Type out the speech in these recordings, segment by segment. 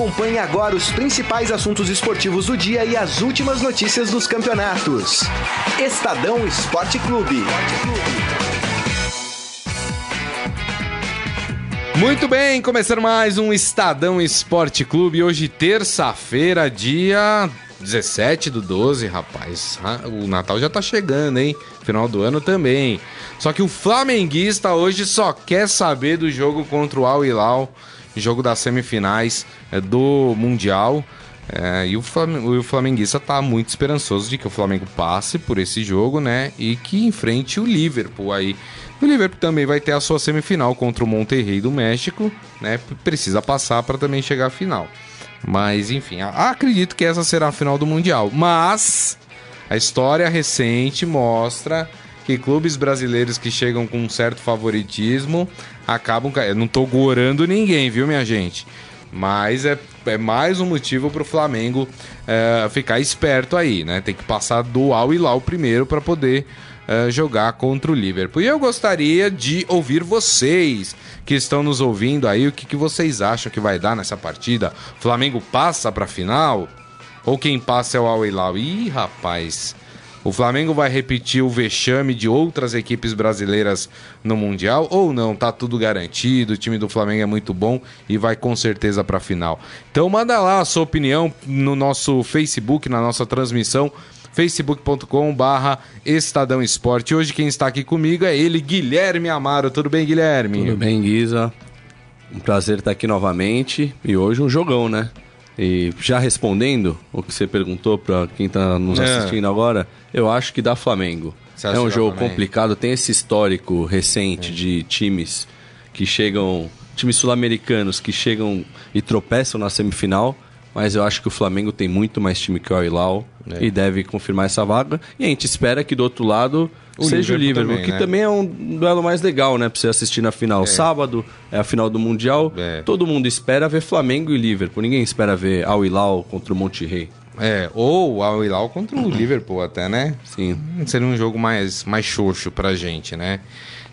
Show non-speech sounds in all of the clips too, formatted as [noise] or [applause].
Acompanhe agora os principais assuntos esportivos do dia e as últimas notícias dos campeonatos. Estadão Esporte Clube. Muito bem, começando mais um Estadão Esporte Clube. Hoje, terça-feira, dia 17 do 12, rapaz. Ah, o Natal já tá chegando, hein? Final do ano também. Só que o flamenguista hoje só quer saber do jogo contra o Al Hilal, jogo das semifinais é, do Mundial. É, e o, Flam o flamenguista tá muito esperançoso de que o Flamengo passe por esse jogo, né? E que enfrente o Liverpool aí o Liverpool também vai ter a sua semifinal contra o Monterrey do México, né? Precisa passar para também chegar à final. Mas enfim, acredito que essa será a final do Mundial. Mas a história recente mostra que clubes brasileiros que chegam com um certo favoritismo acabam. Eu não tô gorando ninguém, viu, minha gente? Mas é, é mais um motivo para o Flamengo é, ficar esperto aí, né? Tem que passar do Al Hilal primeiro para poder uh, jogar contra o Liverpool. E eu gostaria de ouvir vocês que estão nos ouvindo aí, o que, que vocês acham que vai dar nessa partida? Flamengo passa para final? Ou quem passa é o Al Hilal? Ih, rapaz. O Flamengo vai repetir o vexame de outras equipes brasileiras no Mundial ou não? Tá tudo garantido, o time do Flamengo é muito bom e vai com certeza para a final. Então manda lá a sua opinião no nosso Facebook, na nossa transmissão facebook.com barra Estadão Esporte. Hoje quem está aqui comigo é ele, Guilherme Amaro. Tudo bem, Guilherme? Tudo bem, Guisa. Um prazer estar aqui novamente e hoje um jogão, né? E já respondendo o que você perguntou para quem está nos é. assistindo agora, eu acho que dá Flamengo. É um jogo complicado, tem esse histórico recente é. de times que chegam, times sul-americanos que chegam e tropeçam na semifinal mas eu acho que o Flamengo tem muito mais time que o Al é. e deve confirmar essa vaga. E a gente espera que do outro lado o seja Liverpool o Liverpool, também, que né? também é um duelo mais legal, né, para você assistir na final. É. Sábado é a final do Mundial. É. Todo mundo espera ver Flamengo e Liverpool. Ninguém espera ver Al Hilal contra o Monterrey. É, ou Al Hilal contra o Liverpool até, né? Sim. Seria um jogo mais mais xoxo pra gente, né?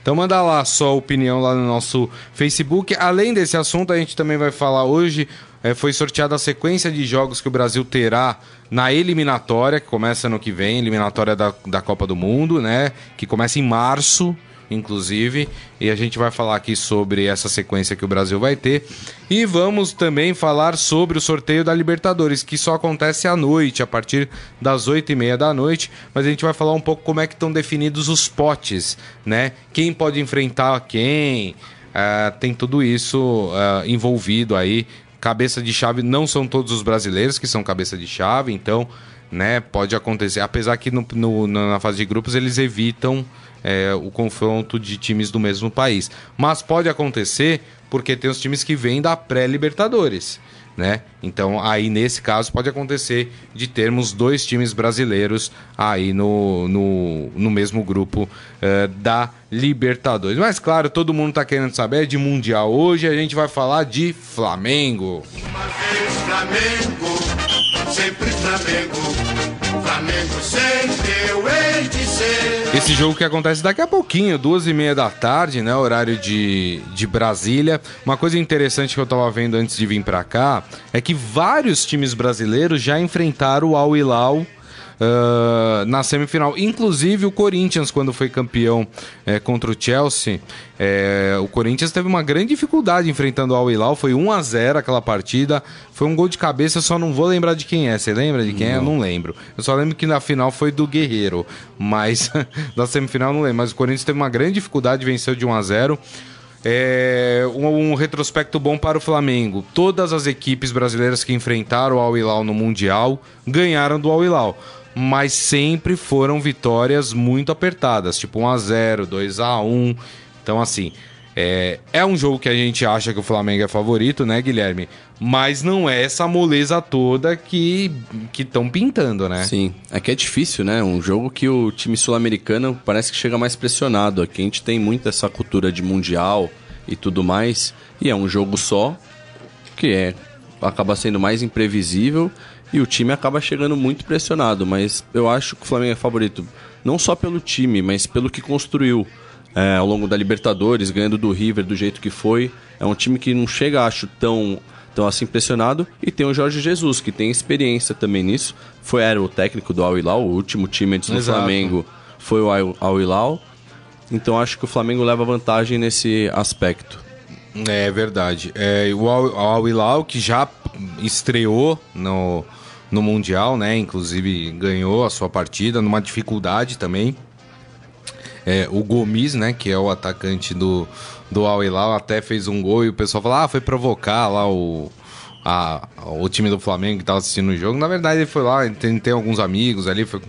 Então manda lá sua opinião lá no nosso Facebook. Além desse assunto, a gente também vai falar hoje é, foi sorteada a sequência de jogos que o Brasil terá na eliminatória, que começa no que vem, eliminatória da, da Copa do Mundo, né? Que começa em março, inclusive. E a gente vai falar aqui sobre essa sequência que o Brasil vai ter. E vamos também falar sobre o sorteio da Libertadores, que só acontece à noite, a partir das oito e meia da noite. Mas a gente vai falar um pouco como é que estão definidos os potes, né? Quem pode enfrentar quem. Uh, tem tudo isso uh, envolvido aí cabeça de chave não são todos os brasileiros que são cabeça de chave, então, né, pode acontecer. Apesar que no, no, na fase de grupos eles evitam é, o confronto de times do mesmo país. Mas pode acontecer porque tem os times que vêm da pré-Libertadores né? Então aí nesse caso pode acontecer de termos dois times brasileiros aí no, no, no mesmo grupo uh, da Libertadores. Mas claro, todo mundo está querendo saber de Mundial. Hoje a gente vai falar de Flamengo. Uma vez Flamengo, sempre Flamengo, Flamengo sempre eu hei de ser. Esse jogo que acontece daqui a pouquinho, duas e meia da tarde, né? Horário de, de Brasília. Uma coisa interessante que eu tava vendo antes de vir para cá é que vários times brasileiros já enfrentaram o Al Hilal uh, na semifinal. Inclusive o Corinthians, quando foi campeão é, contra o Chelsea, é, o Corinthians teve uma grande dificuldade enfrentando o Al Hilal. Foi 1 a 0 aquela partida. Foi um gol de cabeça, só não vou lembrar de quem é. Você lembra de quem não. é? Eu não lembro. Eu só lembro que na final foi do Guerreiro. Mas [laughs] da semifinal não lembro. Mas o Corinthians teve uma grande dificuldade, venceu de 1 a 0 é, um, um, retrospecto bom para o Flamengo. Todas as equipes brasileiras que enfrentaram o Al Hilal no Mundial ganharam do Al Hilal mas sempre foram vitórias muito apertadas, tipo 1 a 0, 2 a 1. Então assim, é, é um jogo que a gente acha que o Flamengo é favorito, né, Guilherme? Mas não é essa moleza toda que estão pintando, né? Sim, é que é difícil, né? Um jogo que o time sul-americano parece que chega mais pressionado. Aqui a gente tem muito essa cultura de mundial e tudo mais. E é um jogo só, que é acaba sendo mais imprevisível e o time acaba chegando muito pressionado, mas eu acho que o Flamengo é favorito não só pelo time, mas pelo que construiu é, ao longo da Libertadores, ganhando do River do jeito que foi. É um time que não chega, acho, tão tão assim pressionado. E tem o Jorge Jesus, que tem experiência também nisso. Foi era o técnico do Al Hilal, o último time antes do Exato. Flamengo foi o Al Hilal. Então acho que o Flamengo leva vantagem nesse aspecto. É verdade. É, o Al Hilal, que já estreou no, no Mundial, né? Inclusive ganhou a sua partida numa dificuldade também. É, o Gomes, né? Que é o atacante do, do Al Hilal, até fez um gol e o pessoal fala, ah, foi provocar lá o, a, o time do Flamengo que estava assistindo o jogo. Na verdade, ele foi lá, tem, tem alguns amigos ali, foi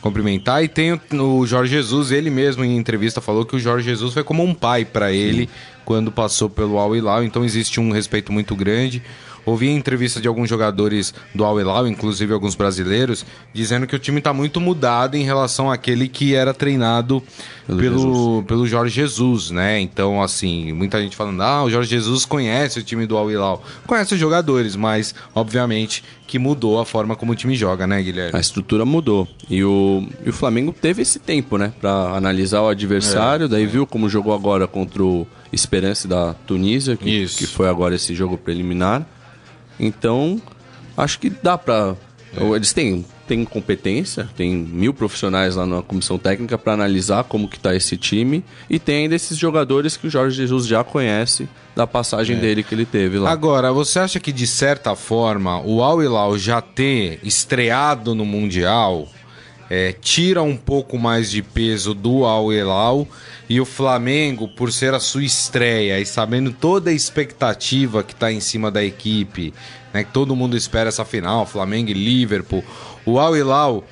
cumprimentar. E tem o, o Jorge Jesus, ele mesmo em entrevista falou que o Jorge Jesus foi como um pai para ele quando passou pelo Al Hilal, então existe um respeito muito grande. Ouvi entrevista de alguns jogadores do Al Hilal, inclusive alguns brasileiros, dizendo que o time está muito mudado em relação àquele que era treinado pelo, pelo, pelo, Jorge Jesus, né? Então, assim, muita gente falando, ah, o Jorge Jesus conhece o time do Al Hilal. Conhece os jogadores, mas, obviamente, que mudou a forma como o time joga, né, Guilherme? A estrutura mudou. E o, e o Flamengo teve esse tempo, né, para analisar o adversário, é, daí é. viu como jogou agora contra o Esperance da Tunísia, que, que foi agora esse jogo preliminar. Então, acho que dá pra. É. Eles têm, têm competência, tem mil profissionais lá na comissão técnica para analisar como que tá esse time. E tem ainda esses jogadores que o Jorge Jesus já conhece da passagem é. dele que ele teve lá. Agora, você acha que de certa forma o Al Hilal já ter estreado no Mundial é, tira um pouco mais de peso do Al Hilal e o Flamengo, por ser a sua estreia e sabendo toda a expectativa que está em cima da equipe, né, que todo mundo espera essa final, Flamengo e Liverpool, o Al Hilal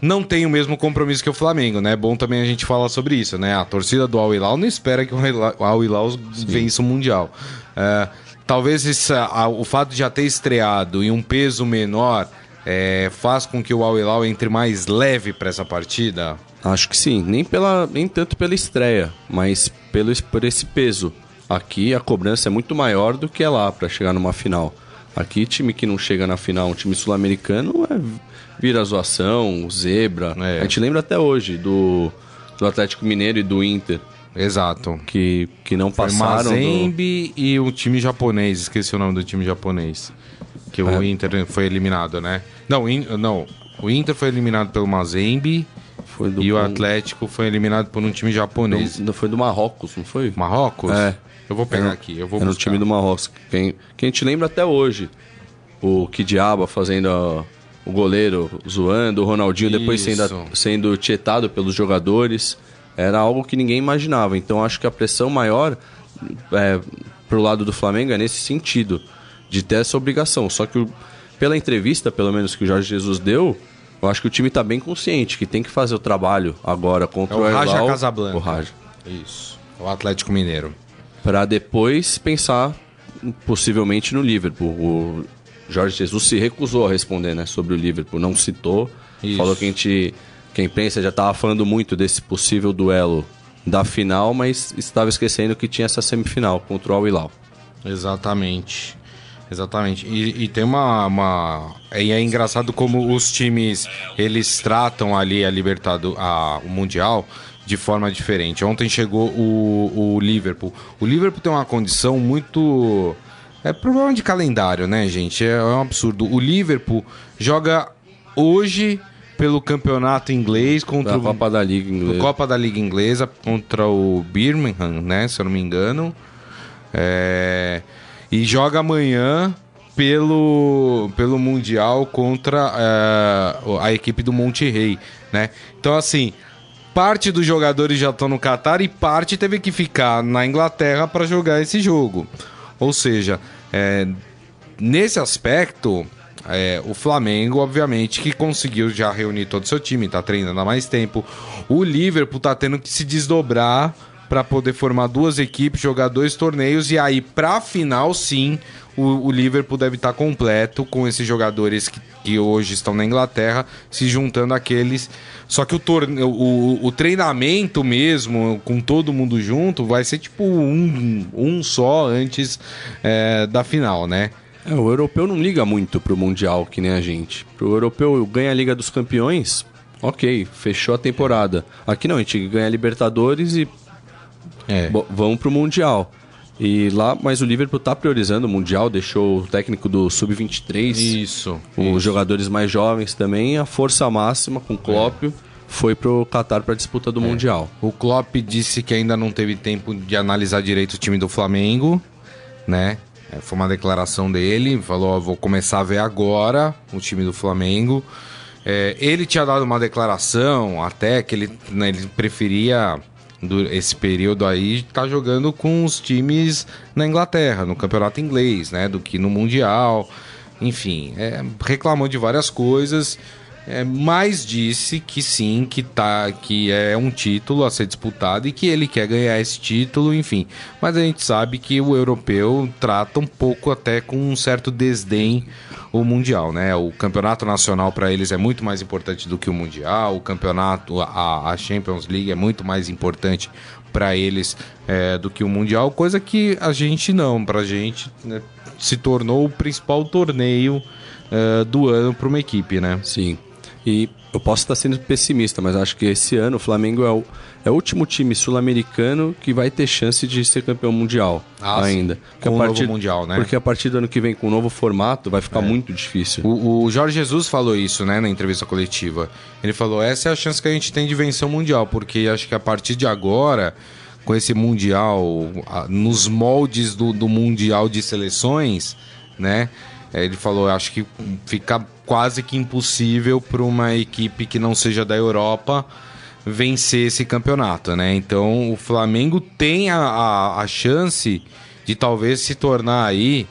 não tem o mesmo compromisso que o Flamengo, né? É bom também a gente falar sobre isso, né? A torcida do Al Hilal não espera que o Al Hilal vença o Mundial. É, talvez a, o fato de já ter estreado em um peso menor é, faz com que o Al Hilal entre mais leve para essa partida? Acho que sim, nem, pela, nem tanto pela estreia, mas pelo, por esse peso. Aqui a cobrança é muito maior do que é lá para chegar numa final. Aqui, time que não chega na final, um time sul-americano, é, vira zoação, zebra. É. A gente lembra até hoje do, do Atlético Mineiro e do Inter. Exato. Que, que não Foi passaram. Mazembe do... e o time japonês, esqueci o nome do time japonês. Que é. o Inter foi eliminado, né? Não, in, não, o Inter foi eliminado pelo Mazembe foi do e o Atlético foi eliminado por um time japonês. Do, foi do Marrocos, não foi? Marrocos? É. Eu vou pegar era, aqui, eu vou Era o time do Marrocos. Quem, quem gente lembra até hoje. O Kidiaba fazendo a, o goleiro zoando, o Ronaldinho Isso. depois sendo, sendo tietado pelos jogadores. Era algo que ninguém imaginava. Então acho que a pressão maior é, pro lado do Flamengo é nesse sentido. De ter essa obrigação. Só que pela entrevista, pelo menos que o Jorge Jesus deu, eu acho que o time está bem consciente que tem que fazer o trabalho agora contra é o, o Raja Elal, Casablanca. O Raja. Isso. O Atlético Mineiro. Para depois pensar possivelmente no Liverpool. O Jorge Jesus se recusou a responder, né, sobre o Liverpool, não citou. Isso. Falou que a gente, que a imprensa já estava falando muito desse possível duelo da final, mas estava esquecendo que tinha essa semifinal contra o Al Hilal. Exatamente. Exatamente. E, e tem uma, uma. E é engraçado como os times eles tratam ali a Libertadores, a, o Mundial de forma diferente. Ontem chegou o, o Liverpool. O Liverpool tem uma condição muito. É problema de calendário, né, gente? É, é um absurdo. O Liverpool joga hoje pelo campeonato inglês contra a Copa da Liga Inglesa. Copa da Liga Inglesa contra o Birmingham, né? Se eu não me engano. É... E joga amanhã pelo, pelo Mundial contra uh, a equipe do Monte Rei, né? Então, assim, parte dos jogadores já estão no Catar e parte teve que ficar na Inglaterra para jogar esse jogo. Ou seja, é, nesse aspecto, é, o Flamengo, obviamente, que conseguiu já reunir todo o seu time, está treinando há mais tempo. O Liverpool está tendo que se desdobrar para poder formar duas equipes, jogar dois torneios e aí para final sim o, o, Liverpool deve estar tá completo com esses jogadores que, que, hoje estão na Inglaterra se juntando àqueles. Só que o, torne... o, o treinamento mesmo, com todo mundo junto, vai ser tipo um, um só antes é, da final, né? É, o europeu não liga muito pro Mundial, que nem a gente. Pro europeu ganha a Liga dos Campeões, ok, fechou a temporada. Aqui não, a gente ganha a Libertadores e é. vão pro Mundial. E lá, mas o Liverpool tá priorizando o Mundial, deixou o técnico do Sub-23. Isso. Os isso. jogadores mais jovens também, a força máxima com o Klopp. É. Foi pro Qatar para a disputa do é. Mundial. O Klopp disse que ainda não teve tempo de analisar direito o time do Flamengo, né? É, foi uma declaração dele, falou: vou começar a ver agora o time do Flamengo. É, ele tinha dado uma declaração até que ele, né, ele preferia esse período aí tá jogando com os times na Inglaterra, no campeonato inglês, né? Do que no Mundial. Enfim, é, reclamou de várias coisas. É, mas disse que sim, que tá, que é um título a ser disputado e que ele quer ganhar esse título, enfim. Mas a gente sabe que o europeu trata um pouco até com um certo desdém o Mundial, né? O campeonato nacional para eles é muito mais importante do que o Mundial, o campeonato, a, a Champions League é muito mais importante para eles é, do que o Mundial, coisa que a gente não, para a gente né, se tornou o principal torneio é, do ano para uma equipe, né? Sim. E eu posso estar sendo pessimista, mas acho que esse ano o Flamengo é o, é o último time sul-americano que vai ter chance de ser campeão mundial ah, ainda. Com o partir, novo mundial, né? Porque a partir do ano que vem, com o novo formato, vai ficar é. muito difícil. O, o, Jorge Jesus falou isso, né, na entrevista coletiva. Ele falou: essa é a chance que a gente tem de vencer o mundial, porque acho que a partir de agora com esse mundial nos moldes do, do mundial de seleções, né? Ele falou, acho que fica quase que impossível para uma equipe que não seja da Europa vencer esse campeonato, né? Então o Flamengo tem a, a, a chance de talvez se tornar aí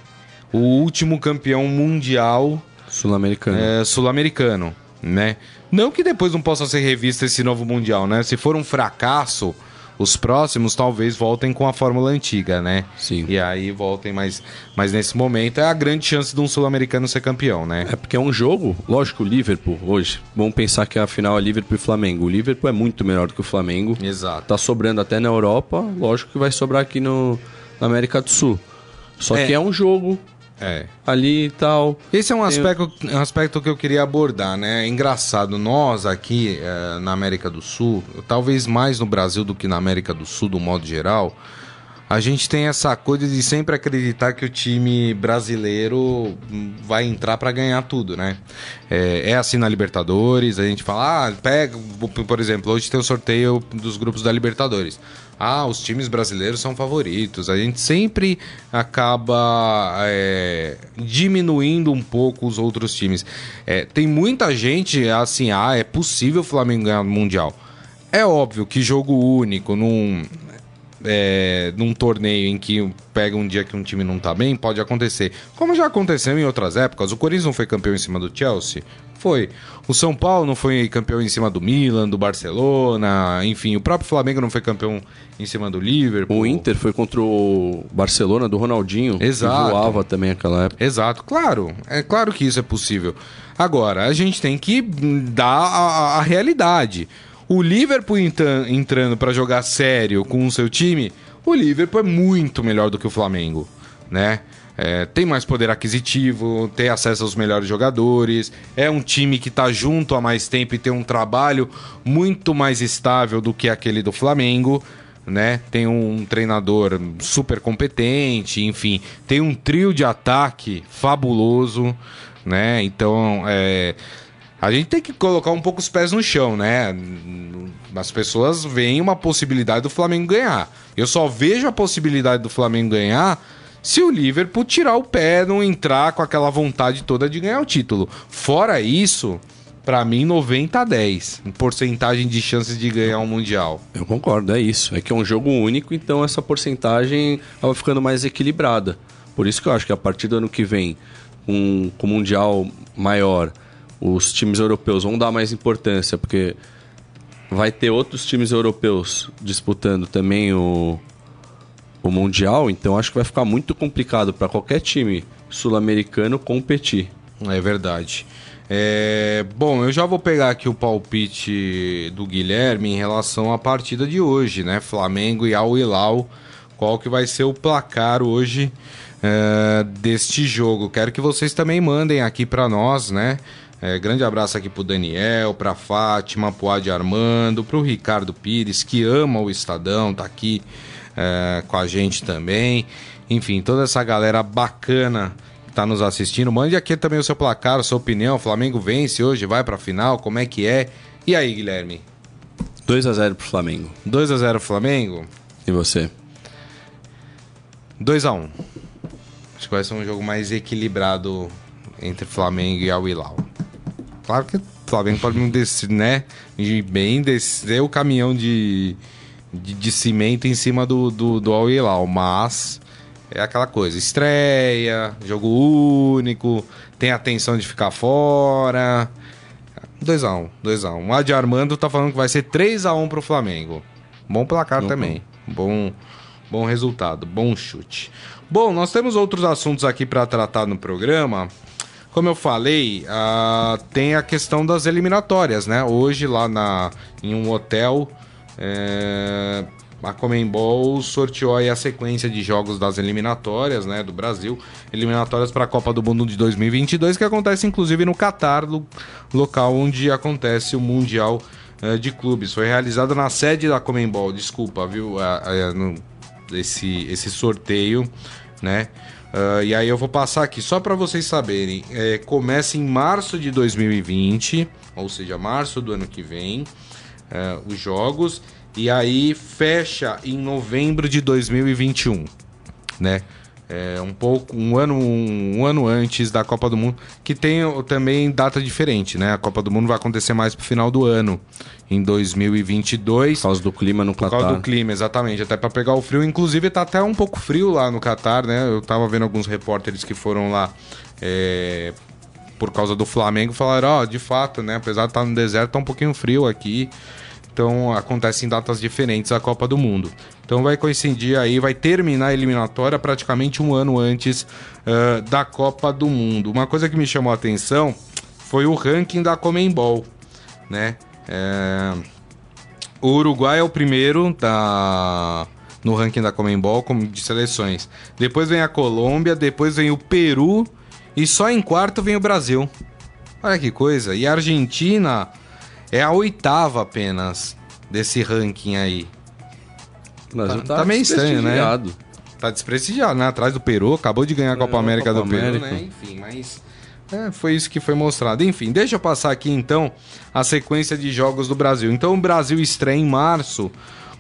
o último campeão mundial sul-americano, é, sul-americano, né? Não que depois não possa ser revisto esse novo mundial, né? Se for um fracasso os próximos talvez voltem com a fórmula antiga, né? Sim. E aí voltem, mas, mas nesse momento é a grande chance de um sul-americano ser campeão, né? É porque é um jogo, lógico, o Liverpool hoje. Vamos pensar que a final é Liverpool e Flamengo. O Liverpool é muito melhor do que o Flamengo. Exato. Tá sobrando até na Europa, lógico que vai sobrar aqui no, na América do Sul. Só é. que é um jogo é. ali e tal. Esse é um aspecto, um aspecto que eu queria abordar, né? É engraçado, nós aqui é, na América do Sul, talvez mais no Brasil do que na América do Sul, do modo geral, a gente tem essa coisa de sempre acreditar que o time brasileiro vai entrar para ganhar tudo, né? É, é, assim na Libertadores, a gente fala, ah, pega, por exemplo, hoje tem o sorteio dos grupos da Libertadores. Ah, os times brasileiros são favoritos. A gente sempre acaba é, diminuindo um pouco os outros times. É, tem muita gente assim, ah, é possível o Flamengo ganhar o Mundial. É óbvio que jogo único, num, é, num torneio em que pega um dia que um time não tá bem, pode acontecer. Como já aconteceu em outras épocas, o Corinthians não foi campeão em cima do Chelsea? Foi. O São Paulo não foi campeão em cima do Milan, do Barcelona, enfim, o próprio Flamengo não foi campeão em cima do Liverpool. O Inter foi contra o Barcelona do Ronaldinho, Exato. que voava também naquela época. Exato, claro. É claro que isso é possível. Agora, a gente tem que dar a, a realidade. O Liverpool entrando para jogar sério com o seu time, o Liverpool é muito melhor do que o Flamengo, né? É, tem mais poder aquisitivo, tem acesso aos melhores jogadores, é um time que está junto há mais tempo e tem um trabalho muito mais estável do que aquele do Flamengo. Né? Tem um treinador super competente, enfim, tem um trio de ataque fabuloso, né? Então, é, a gente tem que colocar um pouco os pés no chão, né? As pessoas veem uma possibilidade do Flamengo ganhar. Eu só vejo a possibilidade do Flamengo ganhar se o Liverpool tirar o pé, não entrar com aquela vontade toda de ganhar o título. Fora isso, para mim 90 a 10 em porcentagem de chances de ganhar um mundial. Eu concordo, é isso. É que é um jogo único, então essa porcentagem vai ficando mais equilibrada. Por isso que eu acho que a partir do ano que vem, um, com um mundial maior, os times europeus vão dar mais importância, porque vai ter outros times europeus disputando também o, o Mundial, então acho que vai ficar muito complicado para qualquer time sul-americano competir. É verdade. É, bom, eu já vou pegar aqui o palpite do Guilherme em relação à partida de hoje, né? Flamengo e Al Hilal. Qual que vai ser o placar hoje é, deste jogo? Quero que vocês também mandem aqui para nós, né? É, grande abraço aqui pro Daniel, pra Fátima, pro Adi Armando, pro Ricardo Pires, que ama o Estadão, tá aqui é, com a gente também. Enfim, toda essa galera bacana que tá nos assistindo. Mande aqui também o seu placar, a sua opinião. O Flamengo vence hoje, vai pra final, como é que é? E aí, Guilherme? 2 a 0 pro Flamengo. 2 a 0 Flamengo? E você? 2 a 1 Acho que vai ser um jogo mais equilibrado entre Flamengo e Al Hilal. Claro que o Flamengo pode não descer, né? E bem descer o caminhão de, de, de, cimento em cima do, do, do Al Hilal, mas é aquela coisa, estreia, jogo único, tem a tensão de ficar fora. 2x1, 2x1. Um. O Adi Armando tá falando que vai ser 3x1 pro Flamengo. Bom placar Não, também. Bom, bom resultado, bom chute. Bom, nós temos outros assuntos aqui para tratar no programa. Como eu falei, uh, tem a questão das eliminatórias, né? Hoje, lá na, em um hotel, é, a Comembol sorteou a sequência de jogos das eliminatórias, né, do Brasil, eliminatórias para a Copa do Mundo de 2022, que acontece inclusive no Catar, no local onde acontece o Mundial uh, de Clubes. Foi realizado na sede da Comembol, desculpa, viu, uh, uh, esse, esse sorteio, né? Uh, e aí eu vou passar aqui só para vocês saberem. É, começa em março de 2020, ou seja, março do ano que vem, uh, os jogos. E aí fecha em novembro de 2021, né? É um pouco um ano um, ano antes da Copa do Mundo, que tem também data diferente, né? A Copa do Mundo vai acontecer mais pro final do ano, em 2022. Por causa do clima no Catar. Por causa do clima, exatamente, até para pegar o frio. Inclusive tá até um pouco frio lá no Catar, né? Eu tava vendo alguns repórteres que foram lá é, por causa do Flamengo, falaram, ó, oh, de fato, né? Apesar de estar tá no deserto, tá um pouquinho frio aqui. Então acontece em datas diferentes a Copa do Mundo. Então vai coincidir aí, vai terminar a eliminatória praticamente um ano antes uh, da Copa do Mundo. Uma coisa que me chamou a atenção foi o ranking da Comembol, né? É... O Uruguai é o primeiro da no ranking da Comembol de seleções. Depois vem a Colômbia, depois vem o Peru e só em quarto vem o Brasil. Olha que coisa. E a Argentina é a oitava apenas desse ranking aí. Tá, tá, tá, meio estranho, né? Tá desprestigiado, né? Atrás do Peru, acabou de ganhar a Copa América a Copa do América. Peru, né? Enfim, mas é, foi isso que foi mostrado. Enfim, deixa eu passar aqui então a sequência de jogos do Brasil. Então o Brasil estreia em março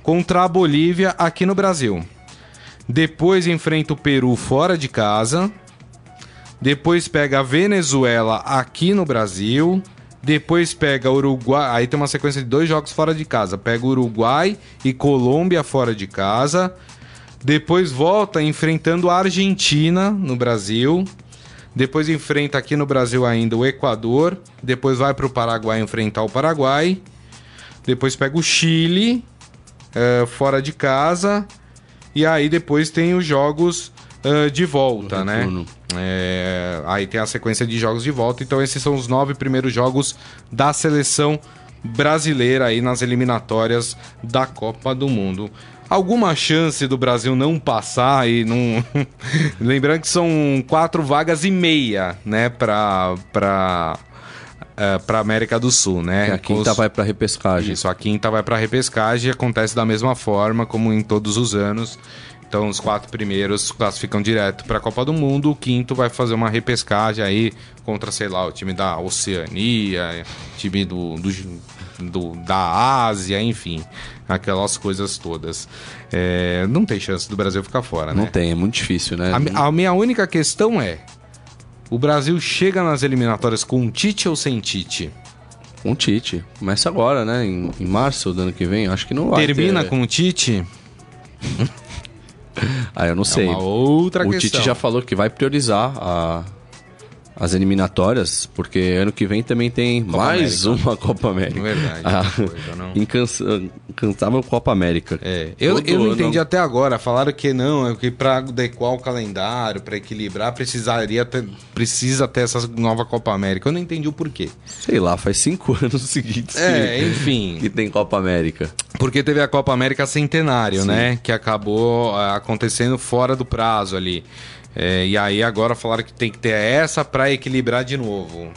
contra a Bolívia aqui no Brasil. Depois enfrenta o Peru fora de casa. Depois pega a Venezuela aqui no Brasil. Depois pega Uruguai. Aí tem uma sequência de dois jogos fora de casa. Pega Uruguai e Colômbia fora de casa. Depois volta enfrentando a Argentina no Brasil. Depois enfrenta aqui no Brasil ainda o Equador. Depois vai para o Paraguai enfrentar o Paraguai. Depois pega o Chile uh, fora de casa. E aí depois tem os jogos uh, de volta, né? É, aí tem a sequência de jogos de volta. Então esses são os nove primeiros jogos da seleção brasileira aí nas eliminatórias da Copa do Mundo. Alguma chance do Brasil não passar e não. [laughs] Lembrando que são quatro vagas e meia, né, para para uh, para América do Sul, né? a quinta Os... vai para repescagem. Isso, a quinta vai para repescagem. Acontece da mesma forma como em todos os anos. Então os quatro primeiros classificam direto para a Copa do Mundo, o quinto vai fazer uma repescagem aí contra, sei lá, o time da Oceania, time do, do, do da Ásia, enfim, aquelas coisas todas. É, não tem chance do Brasil ficar fora, né? Não tem, é muito difícil, né? A, a minha única questão é: o Brasil chega nas eliminatórias com Tite ou sem Tite? Com Tite. Começa agora, né? Em, em março do ano que vem. Acho que não vai. Termina ter... com o Tite? [laughs] [laughs] ah, eu não é sei. Uma outra o questão. Tite já falou que vai priorizar a, as eliminatórias, porque ano que vem também tem Copa mais América. uma [laughs] Copa América. Verdade. Ah, coisa, não. Incansável Copa América. É, eu, eu não entendi até agora. Falaram que não, é que para adequar o calendário, para equilibrar, precisaria ter, precisa ter essa nova Copa América. Eu não entendi o porquê. Sei lá, faz cinco [laughs] anos seguidos é, que, enfim. que tem Copa América. Porque teve a Copa América Centenário, Sim. né? Que acabou é, acontecendo fora do prazo ali. É, e aí agora falaram que tem que ter essa para equilibrar de novo.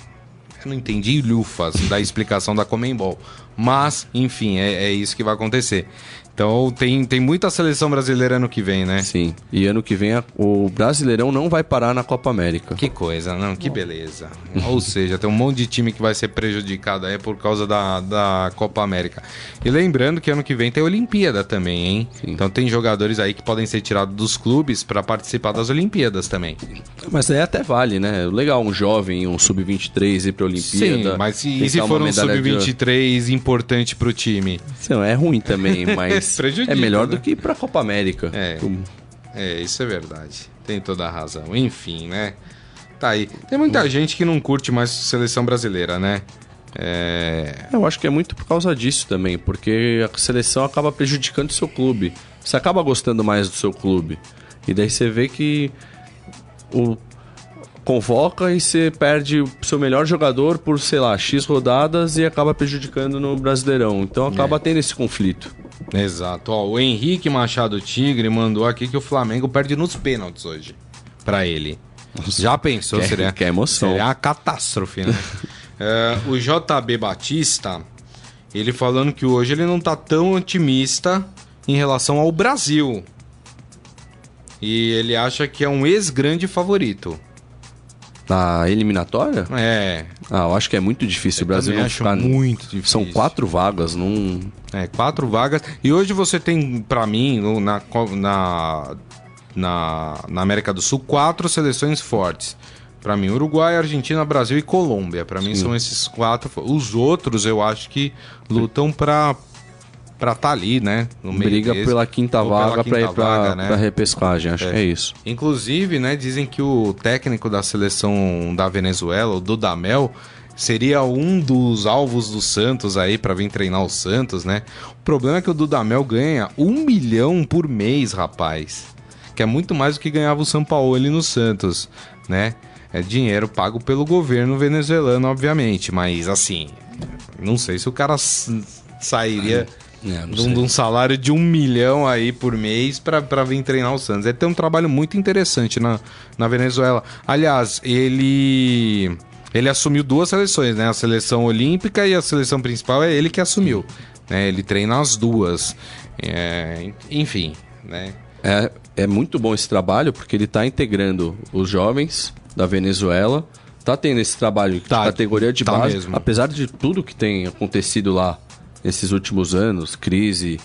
Eu não entendi lufas da explicação da Comembol. Mas, enfim, é, é isso que vai acontecer. Então tem, tem muita seleção brasileira ano que vem, né? Sim. E ano que vem a, o Brasileirão não vai parar na Copa América. Que coisa, não? Que beleza. Ou seja, tem um monte de time que vai ser prejudicado aí por causa da, da Copa América. E lembrando que ano que vem tem Olimpíada também, hein? Sim. Então tem jogadores aí que podem ser tirados dos clubes para participar das Olimpíadas também. Mas aí até vale, né? Legal um jovem, um sub-23 ir pra Olimpíada. Sim, mas e se for um sub-23 de... importante pro time? Não, é ruim também, mas é melhor né? do que ir pra Copa América. É, é, isso é verdade. Tem toda a razão. Enfim, né? Tá aí. Tem muita gente que não curte mais seleção brasileira, né? É... Eu acho que é muito por causa disso também, porque a seleção acaba prejudicando o seu clube. Você acaba gostando mais do seu clube. E daí você vê que o convoca e você perde o seu melhor jogador por, sei lá, X rodadas e acaba prejudicando no Brasileirão. Então acaba é. tendo esse conflito. Exato. Ó, o Henrique Machado Tigre mandou aqui que o Flamengo perde nos pênaltis hoje. Para ele. Nossa, Já pensou? Que, seria, que emoção. Seria uma catástrofe, né? [laughs] é, o JB Batista, ele falando que hoje ele não tá tão otimista em relação ao Brasil. E ele acha que é um ex-grande favorito. Na eliminatória? É. Ah, eu acho que é muito difícil. Eu o Brasil não ficar. Muito difícil. São quatro vagas, não. É, quatro vagas. E hoje você tem, para mim, na, na, na, na América do Sul, quatro seleções fortes. Para mim, Uruguai, Argentina, Brasil e Colômbia. Para mim, são esses quatro. Os outros, eu acho que lutam para para estar tá ali, né? No meio Briga desse, pela quinta vaga para ir para né? repescagem, acho é. que é isso. Inclusive, né, dizem que o técnico da seleção da Venezuela, o Dudamel, seria um dos alvos do Santos aí para vir treinar o Santos, né? O problema é que o Dudamel ganha um milhão por mês, rapaz. Que é muito mais do que ganhava o São Paulo ali no Santos, né? É dinheiro pago pelo governo venezuelano, obviamente, mas assim, não sei se o cara sairia é, de, um, de, um, salário de um milhão aí por mês para vir treinar o Santos. Ele tem um trabalho muito interessante na, na Venezuela. Aliás, ele ele assumiu duas seleções, né? A seleção olímpica e a seleção principal é ele que assumiu. Né? Ele treina as duas. É, enfim, né? É, é muito bom esse trabalho porque ele está integrando os jovens da Venezuela. Tá tendo esse trabalho de tá, categoria de tá base, mesmo. apesar de tudo que tem acontecido lá nesses últimos anos, crise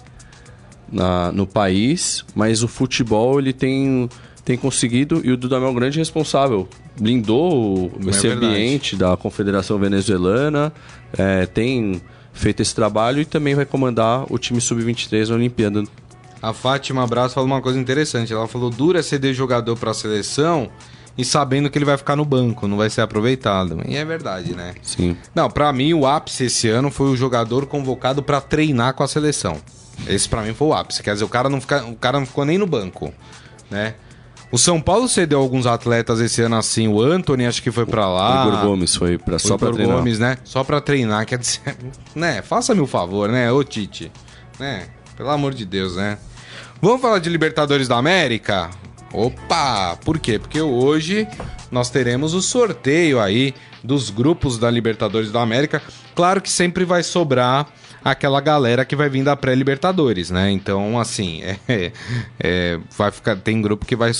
na, no país, mas o futebol ele tem, tem conseguido e o Dudamel Grande é responsável. Blindou é esse ambiente da Confederação Venezuelana, é, tem feito esse trabalho e também vai comandar o time sub-23 na Olimpíada. A Fátima Abraço falou uma coisa interessante. Ela falou: dura ceder jogador para a seleção e sabendo que ele vai ficar no banco, não vai ser aproveitado. E é verdade, né? Sim. Não, para mim o ápice esse ano foi o jogador convocado para treinar com a seleção. Esse para mim foi o ápice, quer dizer, o cara não fica, o cara não ficou nem no banco, né? O São Paulo cedeu alguns atletas esse ano assim, o Anthony acho que foi para lá. O Igor Gomes foi para só para treinar. Gomes, né? Só para treinar, quer dizer, [laughs] né? Faça-me o favor, né, ô Tite, né? Pelo amor de Deus, né? Vamos falar de Libertadores da América? Opa! Por quê? Porque hoje nós teremos o sorteio aí dos grupos da Libertadores da América. Claro que sempre vai sobrar aquela galera que vai vir da pré-Libertadores, né? Então, assim, [laughs] é, é, vai ficar, tem grupo que vai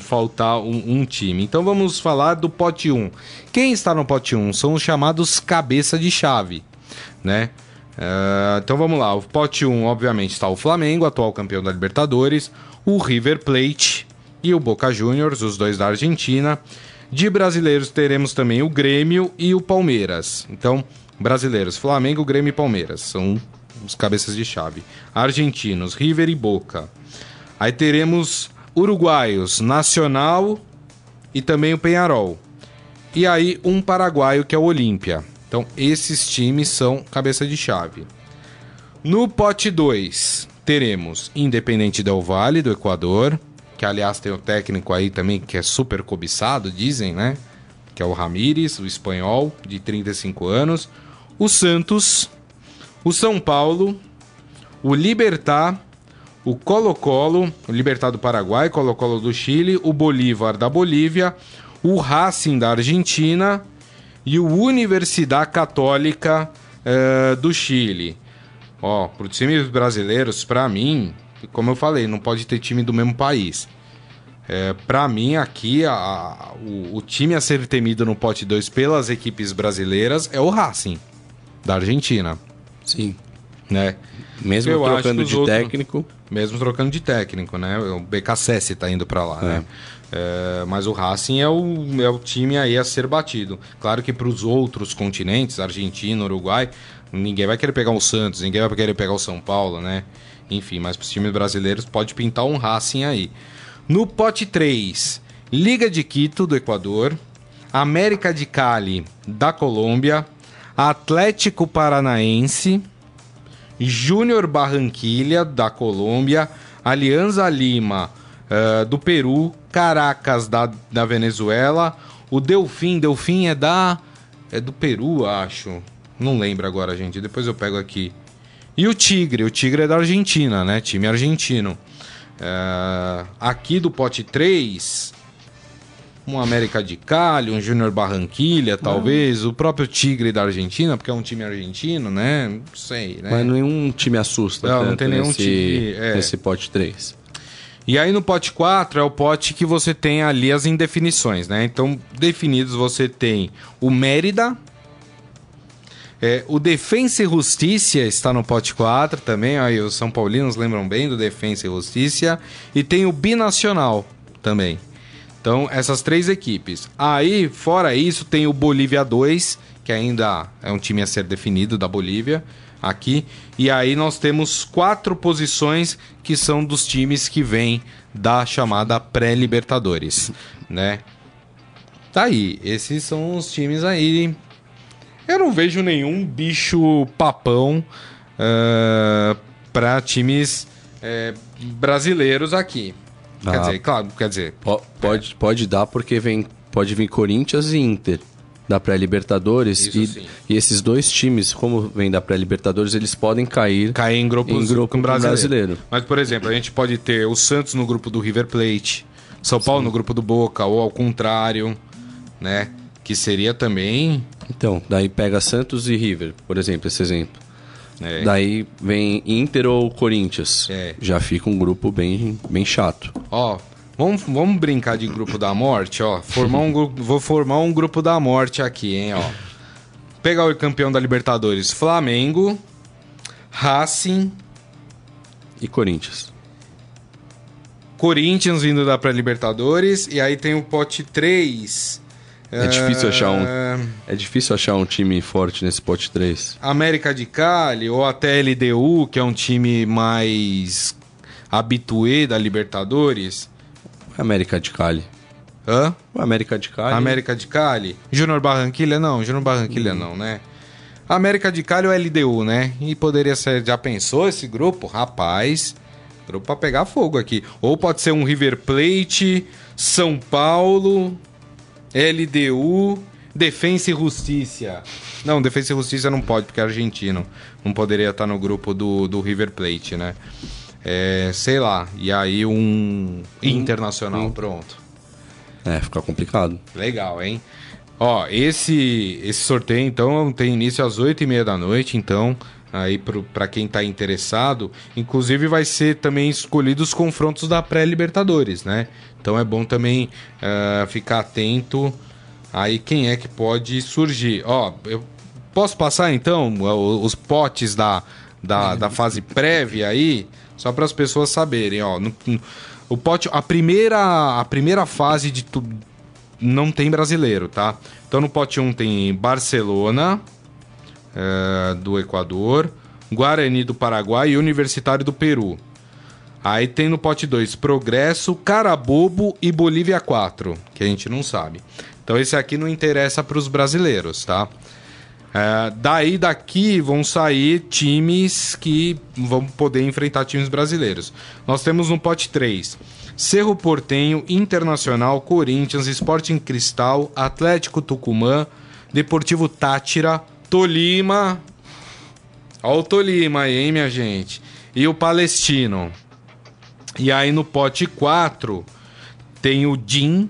faltar um, um, time. Então vamos falar do pote 1. Quem está no pote 1 são os chamados cabeça de chave, né? Uh, então vamos lá, o pote 1, obviamente, está o Flamengo, atual campeão da Libertadores, o River Plate, e o Boca Juniors, os dois da Argentina. De brasileiros teremos também o Grêmio e o Palmeiras. Então, brasileiros, Flamengo, Grêmio e Palmeiras são os cabeças de chave. Argentinos, River e Boca. Aí teremos uruguaios, Nacional e também o Penharol. E aí um paraguaio que é o Olímpia. Então, esses times são cabeça de chave. No pote 2, teremos Independente Del Vale, do Equador, que aliás tem o técnico aí também que é super cobiçado, dizem, né? Que é o Ramires, o espanhol, de 35 anos. O Santos, o São Paulo, o Libertar, o Colo-Colo, o Libertar do Paraguai, Colo-Colo do Chile, o Bolívar da Bolívia, o Racing da Argentina e o Universidade Católica uh, do Chile. Ó, pro times brasileiros, para mim, como eu falei, não pode ter time do mesmo país. É, para mim, aqui, a, a, o, o, time a ser temido no pote 2 pelas equipes brasileiras é o Racing, da Argentina. Sim. Né? Mesmo eu trocando de outros, técnico. Mesmo trocando de técnico, né? O BKSS tá indo para lá, é. né? É, mas o Racing é o, é o time aí a ser batido. Claro que para os outros continentes, Argentina, Uruguai, ninguém vai querer pegar o Santos, ninguém vai querer pegar o São Paulo, né? Enfim, mas para os times brasileiros pode pintar um Racing aí. No pote 3, Liga de Quito, do Equador, América de Cali, da Colômbia, Atlético Paranaense, Júnior Barranquilha, da Colômbia, Alianza Lima, uh, do Peru, Caracas, da, da Venezuela, o Delfim, Delfim é da. é do Peru, acho. Não lembro agora, gente, depois eu pego aqui. E o Tigre, o Tigre é da Argentina, né? Time argentino. É, aqui do pote 3, um América de Cali, um Júnior Barranquilha, talvez, o próprio Tigre da Argentina, porque é um time argentino, né? Não sei, né? Mas nenhum time assusta. Não, não tem nenhum nesse, time. É. Nesse pote 3. E aí no pote 4 é o pote que você tem ali as indefinições, né? Então, definidos você tem o Mérida, é, o Defensa e Justiça está no pote 4 também. Aí os São Paulinos lembram bem do Defensa e Justiça. E tem o Binacional também. Então, essas três equipes. Aí, fora isso, tem o Bolívia 2, que ainda é um time a ser definido da Bolívia aqui. E aí nós temos quatro posições que são dos times que vêm da chamada pré-Libertadores, né? Tá aí, esses são os times aí eu não vejo nenhum bicho papão uh, eh, para times é, brasileiros aqui. Ah, quer dizer, claro, quer dizer. Pode, pode dar porque vem, pode vir Corinthians e Inter da pré-Libertadores e, e, esses dois times, como vem da pré-Libertadores, eles podem cair, cair em grupos em grupo brasileiro. brasileiro. Mas, por exemplo, a gente pode ter o Santos no grupo do River Plate, São Paulo Sim. no grupo do Boca, ou ao contrário, né? Que seria também então, daí pega Santos e River, por exemplo, esse exemplo. É. Daí vem Inter ou Corinthians. É. Já fica um grupo bem, bem chato. Ó, vamos, vamos brincar de grupo da morte, ó. Formar um grupo, vou formar um grupo da morte aqui, hein, ó. Pegar o campeão da Libertadores, Flamengo, Racing e Corinthians. Corinthians vindo da pré-Libertadores e aí tem o pote 3 é difícil achar um. É, é difícil achar um time forte nesse pote 3. América de Cali ou até LDU, que é um time mais habituê da Libertadores. América de Cali. Hã? América de Cali. América de Cali. Júnior Barranquilha não, Júnior Barranquilha hum. não, né? América de Cali ou LDU, né? E poderia ser, já pensou esse grupo? Rapaz, grupo pra pegar fogo aqui. Ou pode ser um River Plate, São Paulo, LDU, Defensa e Justiça. Não, Defensa e Justiça não pode, porque é argentino. Não poderia estar no grupo do, do River Plate, né? É, sei lá. E aí um internacional, pronto. É, fica complicado. Legal, hein? Ó, esse, esse sorteio, então, tem início às 8h30 da noite, então, aí para quem está interessado, inclusive vai ser também escolhido os confrontos da pré-Libertadores, né? Então é bom também uh, ficar atento aí quem é que pode surgir. Ó, eu posso passar então os potes da, da, da fase prévia aí, só para as pessoas saberem, ó. No, no, o pote, a primeira, a primeira fase de tudo não tem brasileiro, tá? Então no pote 1 tem Barcelona uh, do Equador, Guarani do Paraguai e Universitário do Peru. Aí tem no pote 2 Progresso, Carabobo e Bolívia 4, que a gente não sabe. Então esse aqui não interessa para os brasileiros, tá? É, daí daqui vão sair times que vão poder enfrentar times brasileiros. Nós temos no pote 3 Cerro Portenho, Internacional, Corinthians, Sporting Cristal, Atlético Tucumã, Deportivo Tátira, Tolima. Olha o Tolima aí, hein, minha gente? E o Palestino. E aí no pote 4 tem o Jim.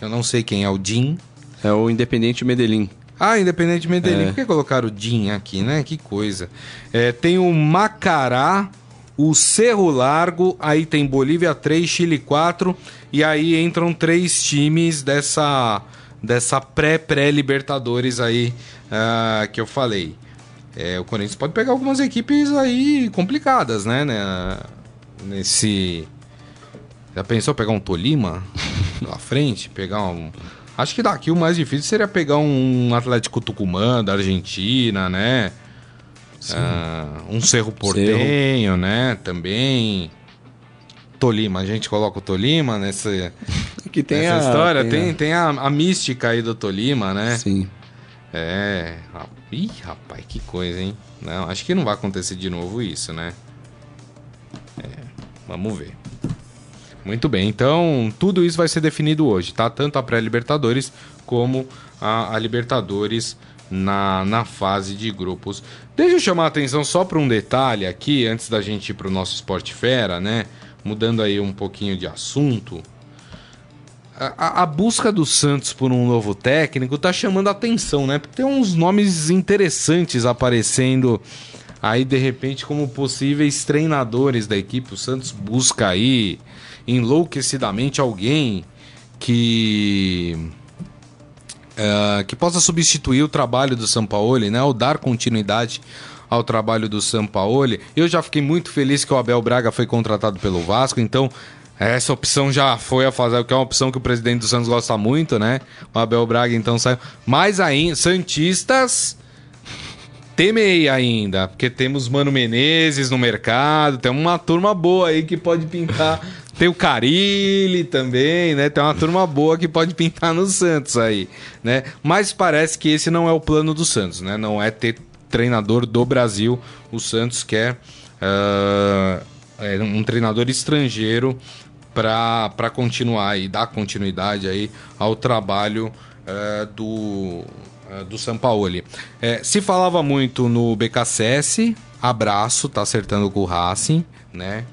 Eu não sei quem é o Jim. É o Independente Medellín. Ah, Independente Medellín. É. Por que colocaram o DIN aqui, né? Que coisa. É, tem o Macará, o Cerro Largo, aí tem Bolívia 3, Chile 4, e aí entram três times dessa, dessa pré-pré-Libertadores aí uh, que eu falei. É, o Corinthians pode pegar algumas equipes aí complicadas, né? né? Nesse. Já pensou pegar um Tolima [laughs] na frente? Pegar um. Acho que daqui o mais difícil seria pegar um Atlético Tucumã da Argentina, né? Ah, um Cerro Portenho, Cerro. né? Também. Tolima, a gente coloca o Tolima nessa, [laughs] que tem nessa a, história. Tem, tem, a... tem a, a, mística aí do Tolima, né? Sim. É. Ih, rapaz, que coisa, hein? Não, acho que não vai acontecer de novo isso, né? É, vamos ver. Muito bem, então tudo isso vai ser definido hoje, tá? Tanto a pré-Libertadores como a, a Libertadores na, na fase de grupos. Deixa eu chamar a atenção só para um detalhe aqui, antes da gente ir para o nosso Esporte Fera, né? Mudando aí um pouquinho de assunto. A, a, busca do Santos por um novo técnico tá chamando a atenção, né? Porque tem uns nomes interessantes aparecendo aí de repente como possíveis treinadores da equipe. O Santos busca aí enlouquecidamente alguém que uh, que possa substituir o trabalho do Sampaoli, né? Ou dar continuidade ao trabalho do Sampaoli. Eu já fiquei muito feliz que o Abel Braga foi contratado pelo Vasco, então essa opção já foi a fazer, que é uma opção que o presidente do Santos gosta muito, né? O Abel Braga então saiu. Mais ainda, Santistas temei ainda, porque temos Mano Menezes no mercado, tem uma turma boa aí que pode pintar tem o Carilli também, né? Tem uma turma boa que pode pintar no Santos aí, né? Mas parece que esse não é o plano do Santos, né? Não é ter treinador do Brasil. O Santos quer uh, é um treinador estrangeiro para continuar e dar continuidade aí ao trabalho uh, do, uh, do Sampaoli. É, se falava muito no BKSS, abraço, tá acertando com o Racing, né?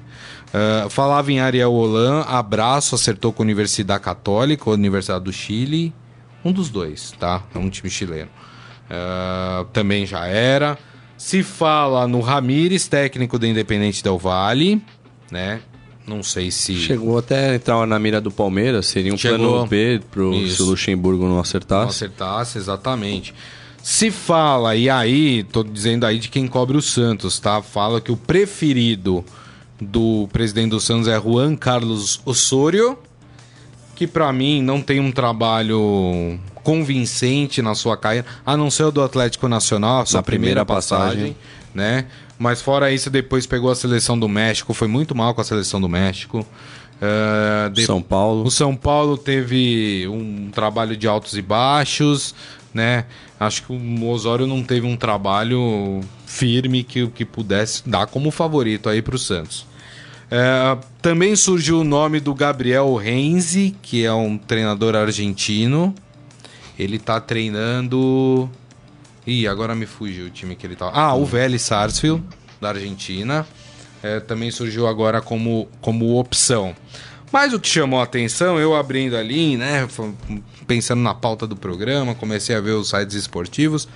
Uh, falava em Ariel Holan, abraço, acertou com a Universidade Católica, Universidade do Chile. Um dos dois, tá? É um time chileno. Uh, também já era. Se fala no Ramires, técnico do Independente Del Vale, né? Não sei se. Chegou até a entrar na mira do Palmeiras, seria um Chegou. plano B pro, se o Luxemburgo não acertasse. Não acertasse, exatamente. Se fala, e aí, tô dizendo aí de quem cobre o Santos, tá? Fala que o preferido do presidente do Santos é Juan Carlos Osorio, que para mim não tem um trabalho convincente na sua carreira, a não ser o do Atlético Nacional, a sua primeira, primeira passagem, passagem, né? Mas fora isso, depois pegou a seleção do México, foi muito mal com a seleção do México. Uh, de... São Paulo. O São Paulo teve um trabalho de altos e baixos, né? Acho que o Osório não teve um trabalho firme que, que pudesse dar como favorito aí para o Santos. É, também surgiu o nome do Gabriel Renzi, que é um treinador argentino. Ele tá treinando. Ih, agora me fugiu o time que ele tá. Ah, o Vélez Sarsfield, da Argentina. É, também surgiu agora como, como opção. Mas o que chamou a atenção, eu abrindo ali, né, pensando na pauta do programa, comecei a ver os sites esportivos,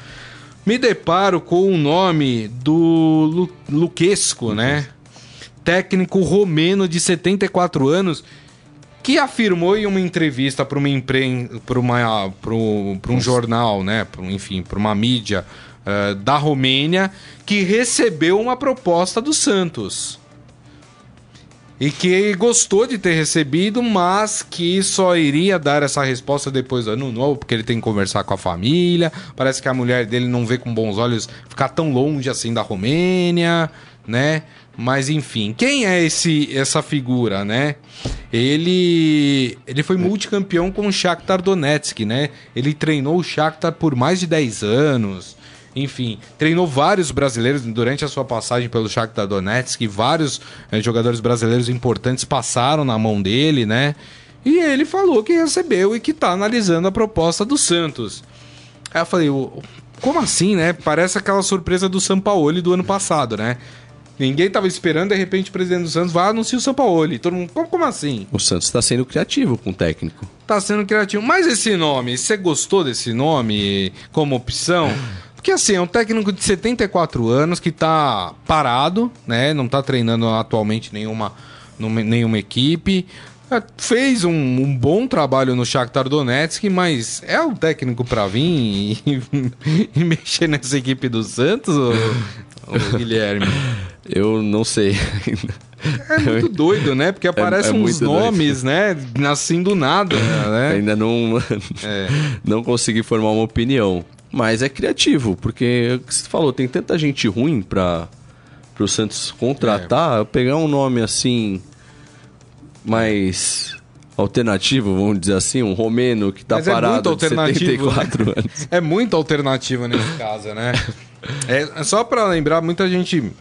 me deparo com o nome do Lu Luquesco, né? Técnico romeno de 74 anos, que afirmou em uma entrevista para uma impren... para uma para um jornal, né, pra, enfim, para uma mídia uh, da Romênia, que recebeu uma proposta do Santos. E que gostou de ter recebido, mas que só iria dar essa resposta depois do ano novo, porque ele tem que conversar com a família. Parece que a mulher dele não vê com bons olhos ficar tão longe assim da Romênia, né? Mas enfim, quem é esse essa figura, né? Ele ele foi multicampeão com o Shakhtar Donetsk, né? Ele treinou o Shakhtar por mais de 10 anos. Enfim, treinou vários brasileiros durante a sua passagem pelo Shakhtar Donetsk, vários eh, jogadores brasileiros importantes passaram na mão dele, né? E ele falou que recebeu e que está analisando a proposta do Santos. Aí eu falei, como assim, né? Parece aquela surpresa do Sampaoli do ano passado, né? Ninguém tava esperando, de repente o presidente do Santos vai anunciar o São Paulo. Todo mundo, como, como assim? O Santos está sendo criativo com o técnico. Tá sendo criativo. Mas esse nome, você gostou desse nome como opção? [laughs] Porque assim, é um técnico de 74 anos que tá parado, né? Não tá treinando atualmente nenhuma, nenhuma equipe. É, fez um, um, bom trabalho no Shakhtar Donetsk, mas é o técnico para vir e, [laughs] e, mexer nessa equipe do Santos, ou, [laughs] ou Guilherme? Eu não sei É muito doido, né? Porque aparecem é, é uns nomes, doido. né? Assim do nada, né? [laughs] Ainda não, é. não consegui formar uma opinião. Mas é criativo, porque você falou, tem tanta gente ruim para o Santos contratar, é. pegar um nome assim mais alternativo, vamos dizer assim, um romeno que tá Mas parado é de 74 né? [laughs] anos. É muito alternativa nesse caso, né? [laughs] É, só para lembrar, muita gente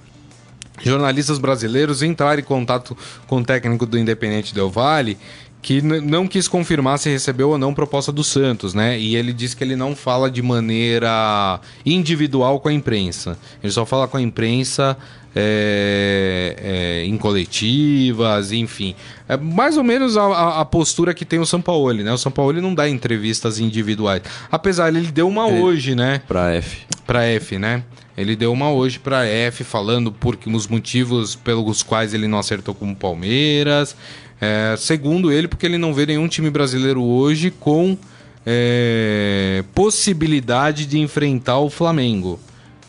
jornalistas brasileiros entraram em contato com o técnico do Independente Del Valle que não quis confirmar se recebeu ou não proposta do Santos, né? E ele disse que ele não fala de maneira individual com a imprensa. Ele só fala com a imprensa é, é, em coletivas, enfim. É mais ou menos a, a, postura que tem o São Paulo, né? O São Paulo não dá entrevistas individuais. Apesar, ele deu uma é, hoje, né? Pra F. Pra F, né? Ele deu uma hoje para F falando por os motivos pelos quais ele não acertou com o Palmeiras. É, segundo ele, porque ele não vê nenhum time brasileiro hoje com é, possibilidade de enfrentar o Flamengo,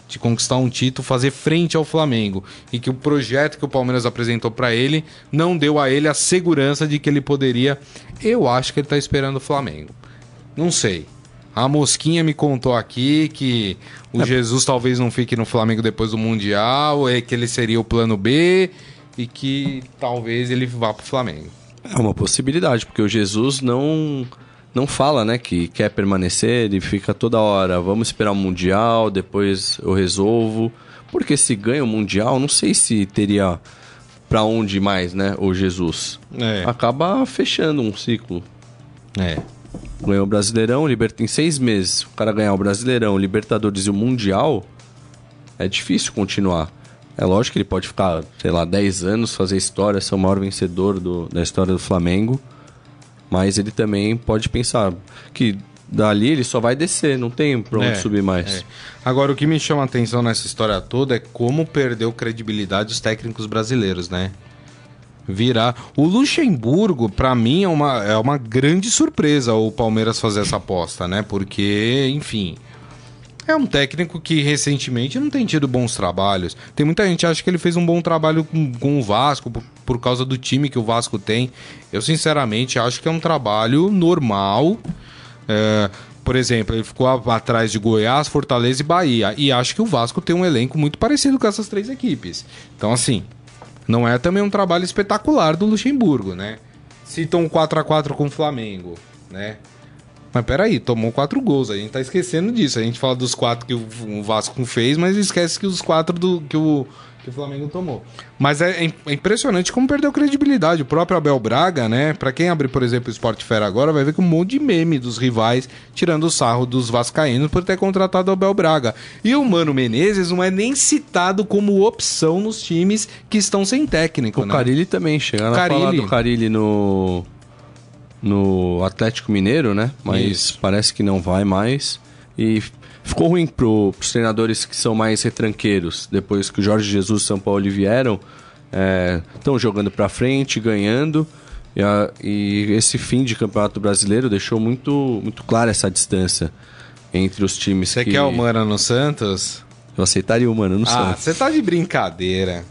de conquistar um título, fazer frente ao Flamengo. E que o projeto que o Palmeiras apresentou para ele não deu a ele a segurança de que ele poderia. Eu acho que ele está esperando o Flamengo. Não sei. A Mosquinha me contou aqui que o é. Jesus talvez não fique no Flamengo depois do Mundial, é que ele seria o plano B e que talvez ele vá para o Flamengo. É uma possibilidade, porque o Jesus não não fala, né, que quer permanecer, ele fica toda hora, vamos esperar o mundial, depois eu resolvo. Porque se ganha o mundial, não sei se teria para onde mais, né, o Jesus. É. Acaba fechando um ciclo. É. Ganhou o Brasileirão, Liberta em seis meses. O cara ganhar o Brasileirão, Libertadores e o Mundial, é difícil continuar. É lógico que ele pode ficar, sei lá, 10 anos, fazer história, ser o maior vencedor do, da história do Flamengo. Mas ele também pode pensar que dali ele só vai descer, não tem pra onde é, subir mais. É. Agora, o que me chama a atenção nessa história toda é como perdeu credibilidade os técnicos brasileiros, né? Virar. O Luxemburgo, para mim, é uma, é uma grande surpresa o Palmeiras fazer essa aposta, né? Porque, enfim. É um técnico que recentemente não tem tido bons trabalhos. Tem muita gente que acha que ele fez um bom trabalho com, com o Vasco por, por, causa do time que o Vasco tem. Eu, sinceramente, acho que é um trabalho normal. É, por exemplo, ele ficou atrás de Goiás, Fortaleza e Bahia. E acho que o Vasco tem um elenco muito parecido com essas três equipes. Então, assim, não é também um trabalho espetacular do Luxemburgo, né? Citam um 4 a 4 com o Flamengo, né? Mas peraí, tomou quatro gols. A gente tá esquecendo disso. A gente fala dos quatro que o Vasco fez, mas esquece que os quatro do, que, o, que o Flamengo tomou. Mas é, é impressionante como perdeu credibilidade. O próprio Abel Braga, né? Pra quem abre, por exemplo, o Sport Fera agora, vai ver que um monte de meme dos rivais tirando o sarro dos vascaínos por ter contratado o Abel Braga. E o Mano Menezes não é nem citado como opção nos times que estão sem técnico, o né? Carilli também. Chegando Carilli. a falar do Carilli no no Atlético Mineiro, né? Mas Isso. parece que não vai mais. E ficou ruim para os treinadores que são mais retranqueiros. Depois que o Jorge Jesus e São Paulo vieram, estão é, jogando para frente, ganhando. E, a, e, esse fim de campeonato brasileiro deixou muito, muito clara essa distância entre os times. Você que... quer o Mano no Santos? Eu aceitaria o Mano no ah, Santos. Ah, você tá de brincadeira.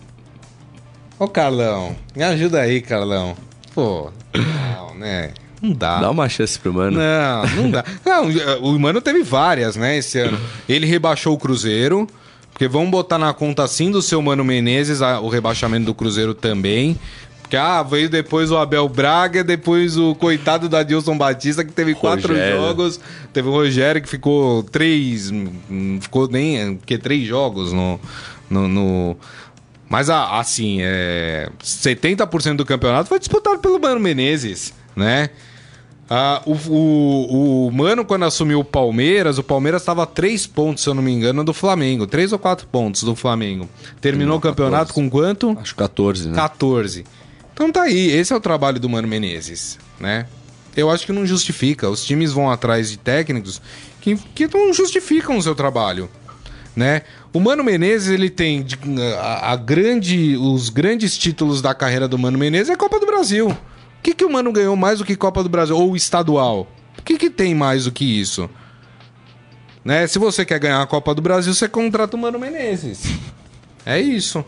Ô Carlão, me ajuda aí, Carlão. Pô, não, né? Não dá. Dá uma chance pro Mano. Não, não dá. [laughs] Não, o Mano teve várias, né, esse ano. Ele rebaixou o Cruzeiro, porque vamos botar na conta assim do seu Mano Menezes o rebaixamento do Cruzeiro também. Porque, ah, veio depois o Abel Braga, depois o coitado da Dilson Batista, que teve quatro Rogério. jogos. Teve o Rogério, que ficou três. Ficou nem. que três jogos no, no, no mas, assim, é, 70% do campeonato foi disputado pelo Mano Menezes, né? Ah, o, o, o, Mano, quando assumiu o Palmeiras, o Palmeiras estava a três pontos, se eu não me engano, do Flamengo. Três ou quatro pontos do Flamengo. Terminou o campeonato 14. com quanto? Acho 14, né? 14. Então tá aí, esse é o trabalho do Mano Menezes, né? Eu acho que não justifica. Os times vão atrás de técnicos que, que não justificam o seu trabalho, né? O Mano Menezes, ele tem a, a grande, os grandes títulos da carreira do Mano Menezes é a Copa do Brasil. Que, que o Mano ganhou mais do que Copa do Brasil? Ou estadual? O que, que tem mais do que isso? Né? Se você quer ganhar a Copa do Brasil, você contrata o Mano Menezes. É isso.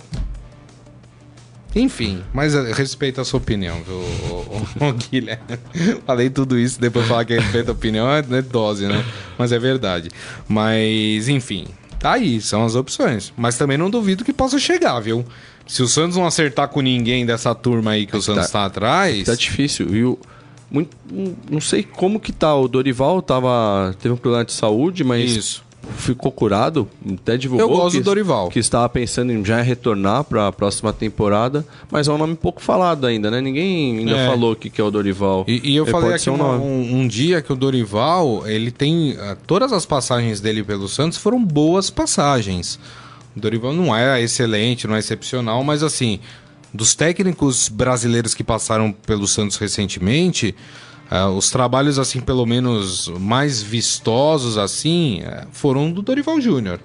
Enfim, mas eh, respeito a sua opinião, viu, o, o, o Guilherme? [laughs] Falei tudo isso, depois falar que respeito a opinião é, é dose, né? Mas é verdade. Mas, enfim, tá aí, são as opções. Mas também não duvido que possa chegar, viu? Se o Santos não acertar com ninguém dessa turma aí que o Santos tá, tá atrás. Tá difícil, viu? Muito, não sei como que tá. O Dorival tava, teve um problema de saúde, mas. Isso ficou curado, até divulgou. Eu gosto que, do Dorival. Que estava pensando em já retornar para a próxima temporada, mas é um nome pouco falado ainda, né? Ninguém ainda é. falou o que, que é o Dorival. E, e eu ele falei aqui um, um, um, dia que o Dorival, ele tem. Uh, todas as passagens dele pelo Santos foram boas passagens. O Dorival não é excelente, não é excepcional, mas assim, dos técnicos brasileiros que passaram pelo Santos recentemente. Uh, os trabalhos, assim, pelo menos mais vistosos, assim, uh, foram do Dorival Júnior,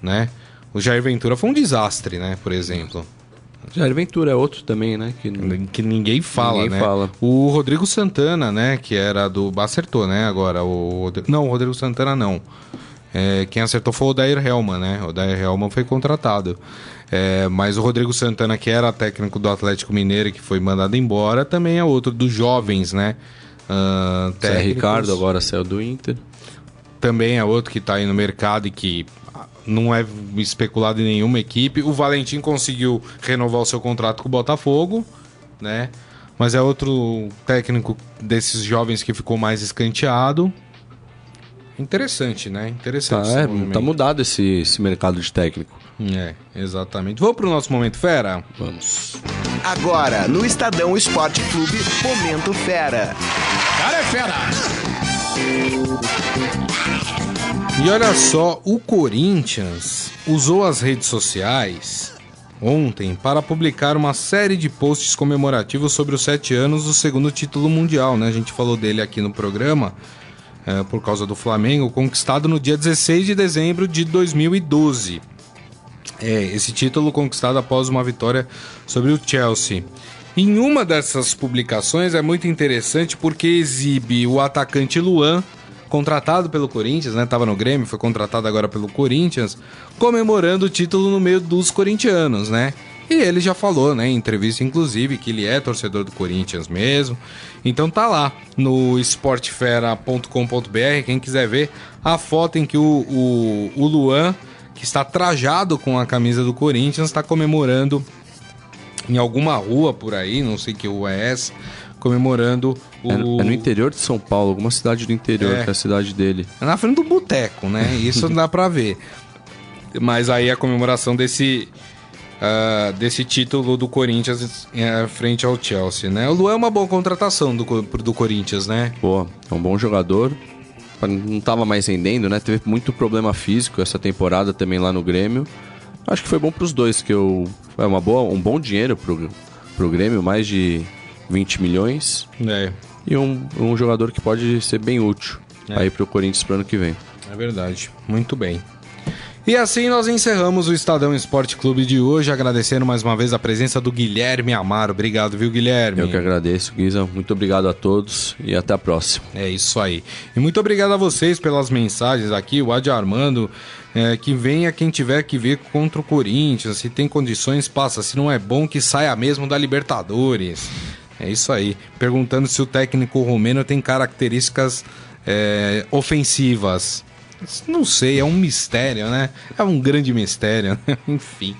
né? O Jair Ventura foi um desastre, né? Por exemplo. Jair Ventura é outro também, né? Que, que ninguém fala, ninguém né? Fala. O Rodrigo Santana, né? Que era do... Acertou, né? Agora, o... Não, o Rodrigo Santana não. É, quem acertou foi o Dair Helman, né? O Dair Helman foi contratado. É, mas o Rodrigo Santana, que era técnico do Atlético Mineiro, que foi mandado embora, também é outro dos jovens, né? Uh, Zé Ricardo agora saiu do Inter. Também é outro que está aí no mercado e que não é especulado em nenhuma equipe. O Valentim conseguiu renovar o seu contrato com o Botafogo, né? Mas é outro técnico desses jovens que ficou mais escanteado. Interessante, né? Interessante. Tá, é, tá mudado esse, esse mercado de técnico. É, exatamente. Vamos pro nosso momento fera? Vamos. Agora, no Estadão Esporte Clube, Momento Fera. Cara é fera! E olha só, o Corinthians usou as redes sociais ontem para publicar uma série de posts comemorativos sobre os sete anos do segundo título mundial, né? A gente falou dele aqui no programa é, por causa do Flamengo, conquistado no dia 16 de dezembro de 2012. É, esse título conquistado após uma vitória sobre o Chelsea. Em uma dessas publicações é muito interessante porque exibe o atacante Luan, contratado pelo Corinthians, né? Tava no Grêmio, foi contratado agora pelo Corinthians, comemorando o título no meio dos corintianos, né? E ele já falou, né, em entrevista inclusive, que ele é torcedor do Corinthians mesmo. Então tá lá no esportefera.com.br, quem quiser ver a foto em que o, o, o Luan que está trajado com a camisa do Corinthians, está comemorando em alguma rua por aí, não sei que rua é essa, comemorando o... É, é no interior de São Paulo, alguma cidade do interior, é, que é a cidade dele. É na frente do boteco, né? Isso [laughs] dá pra ver. Mas aí a comemoração desse... Uh, desse título do Corinthians uh, frente ao Chelsea, né? O Lu é uma boa contratação do, do Corinthians, né? Pô, é um bom jogador, não estava mais rendendo, né? Teve muito problema físico essa temporada também lá no Grêmio. Acho que foi bom para os dois, que eu é uma boa, um bom dinheiro pro, pro Grêmio, mais de 20 milhões. É. E um, um jogador que pode ser bem útil é. aí pro Corinthians pro ano que vem. É verdade. Muito bem. E assim nós encerramos o Estadão Esporte Clube de hoje, agradecendo mais uma vez a presença do Guilherme Amaro. Obrigado, viu, Guilherme? Eu que agradeço, Guisa. Muito obrigado a todos e até a próxima. É isso aí. E muito obrigado a vocês pelas mensagens aqui, o Adi Armando. É, que venha quem tiver que ver contra o Corinthians. Se tem condições, passa. Se não é bom, que saia mesmo da Libertadores. É isso aí. Perguntando se o técnico romeno tem características é, ofensivas. Não sei, é um mistério, né? É um grande mistério, né? [laughs] Enfim.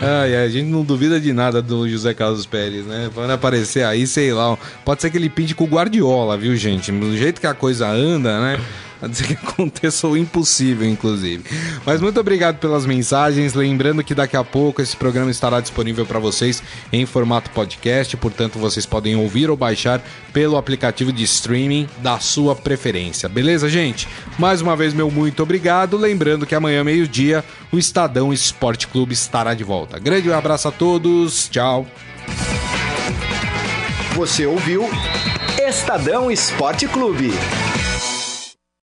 Ai, a gente não duvida de nada do José Carlos Pérez, né? Pode aparecer aí, sei lá. Pode ser que ele pinte com o Guardiola, viu, gente? Do jeito que a coisa anda, né? [laughs] a dizer que aconteça o impossível, inclusive. Mas muito obrigado pelas mensagens. Lembrando que daqui a pouco esse programa estará disponível para vocês em formato podcast, portanto vocês podem ouvir ou baixar pelo aplicativo de streaming da sua preferência. Beleza, gente? Mais uma vez, meu muito obrigado. Lembrando que amanhã, meio-dia, o Estadão Esporte Clube estará de volta. Grande abraço a todos. Tchau. Você ouviu Estadão Esporte Clube.